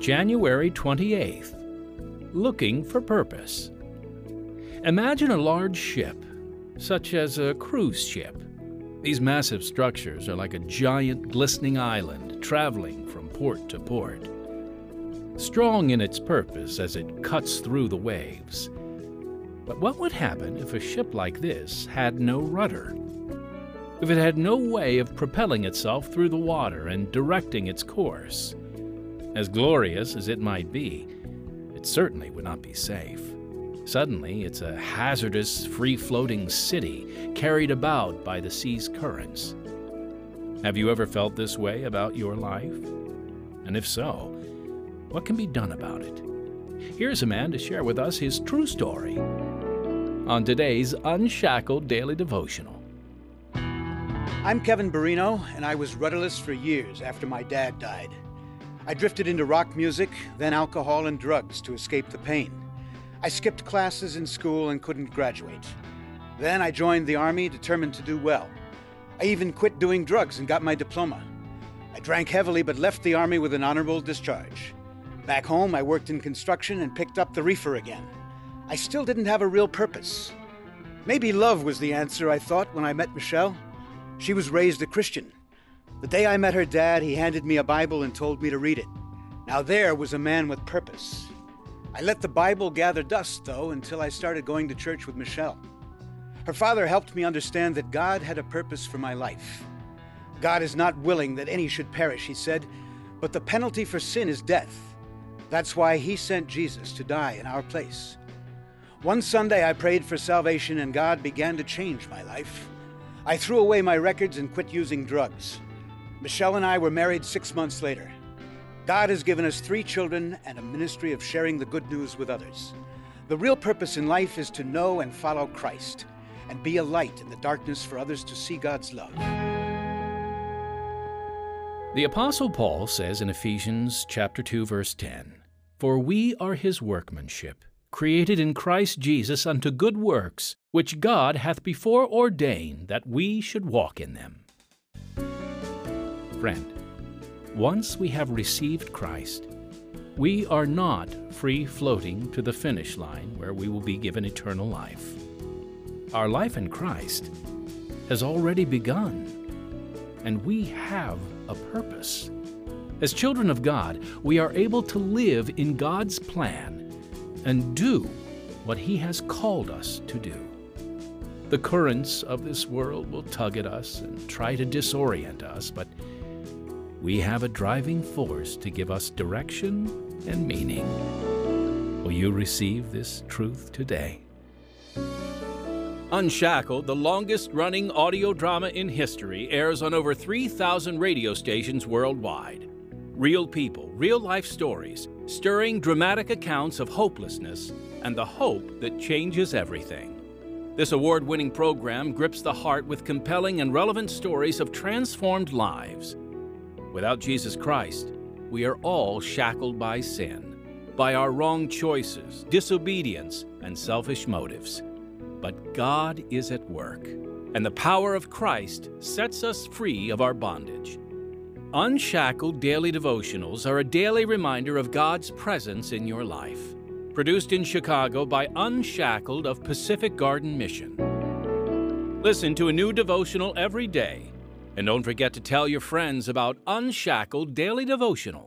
January 28th. Looking for Purpose. Imagine a large ship, such as a cruise ship. These massive structures are like a giant glistening island traveling from port to port. Strong in its purpose as it cuts through the waves. But what would happen if a ship like this had no rudder? If it had no way of propelling itself through the water and directing its course? As glorious as it might be, it certainly would not be safe. Suddenly, it's a hazardous, free floating city carried about by the sea's currents. Have you ever felt this way about your life? And if so, what can be done about it? Here's a man to share with us his true story on today's Unshackled Daily Devotional. I'm Kevin Borino, and I was rudderless for years after my dad died. I drifted into rock music, then alcohol and drugs to escape the pain. I skipped classes in school and couldn't graduate. Then I joined the Army, determined to do well. I even quit doing drugs and got my diploma. I drank heavily but left the Army with an honorable discharge. Back home, I worked in construction and picked up the reefer again. I still didn't have a real purpose. Maybe love was the answer, I thought, when I met Michelle. She was raised a Christian. The day I met her dad, he handed me a Bible and told me to read it. Now there was a man with purpose. I let the Bible gather dust, though, until I started going to church with Michelle. Her father helped me understand that God had a purpose for my life. God is not willing that any should perish, he said, but the penalty for sin is death. That's why he sent Jesus to die in our place. One Sunday I prayed for salvation and God began to change my life. I threw away my records and quit using drugs. Michelle and I were married six months later. God has given us three children and a ministry of sharing the good news with others. The real purpose in life is to know and follow Christ and be a light in the darkness for others to see God's love. The apostle Paul says in Ephesians chapter 2 verse 10, "For we are his workmanship, created in Christ Jesus unto good works, which God hath before ordained that we should walk in them." Friend, once we have received Christ, we are not free floating to the finish line where we will be given eternal life. Our life in Christ has already begun, and we have a purpose. As children of God, we are able to live in God's plan and do what He has called us to do. The currents of this world will tug at us and try to disorient us, but we have a driving force to give us direction and meaning. Will you receive this truth today? Unshackled, the longest running audio drama in history, airs on over 3,000 radio stations worldwide. Real people, real life stories, stirring dramatic accounts of hopelessness and the hope that changes everything. This award winning program grips the heart with compelling and relevant stories of transformed lives Without Jesus Christ, we are all shackled by sin, by our wrong choices, disobedience, and selfish motives. But God is at work, and the power of Christ sets us free of our bondage. Unshackled Daily Devotionals are a daily reminder of God's presence in your life. Produced in Chicago by Unshackled of Pacific Garden Mission. Listen to a new devotional every day and don't forget to tell your friends about Unshackled Daily Devotional.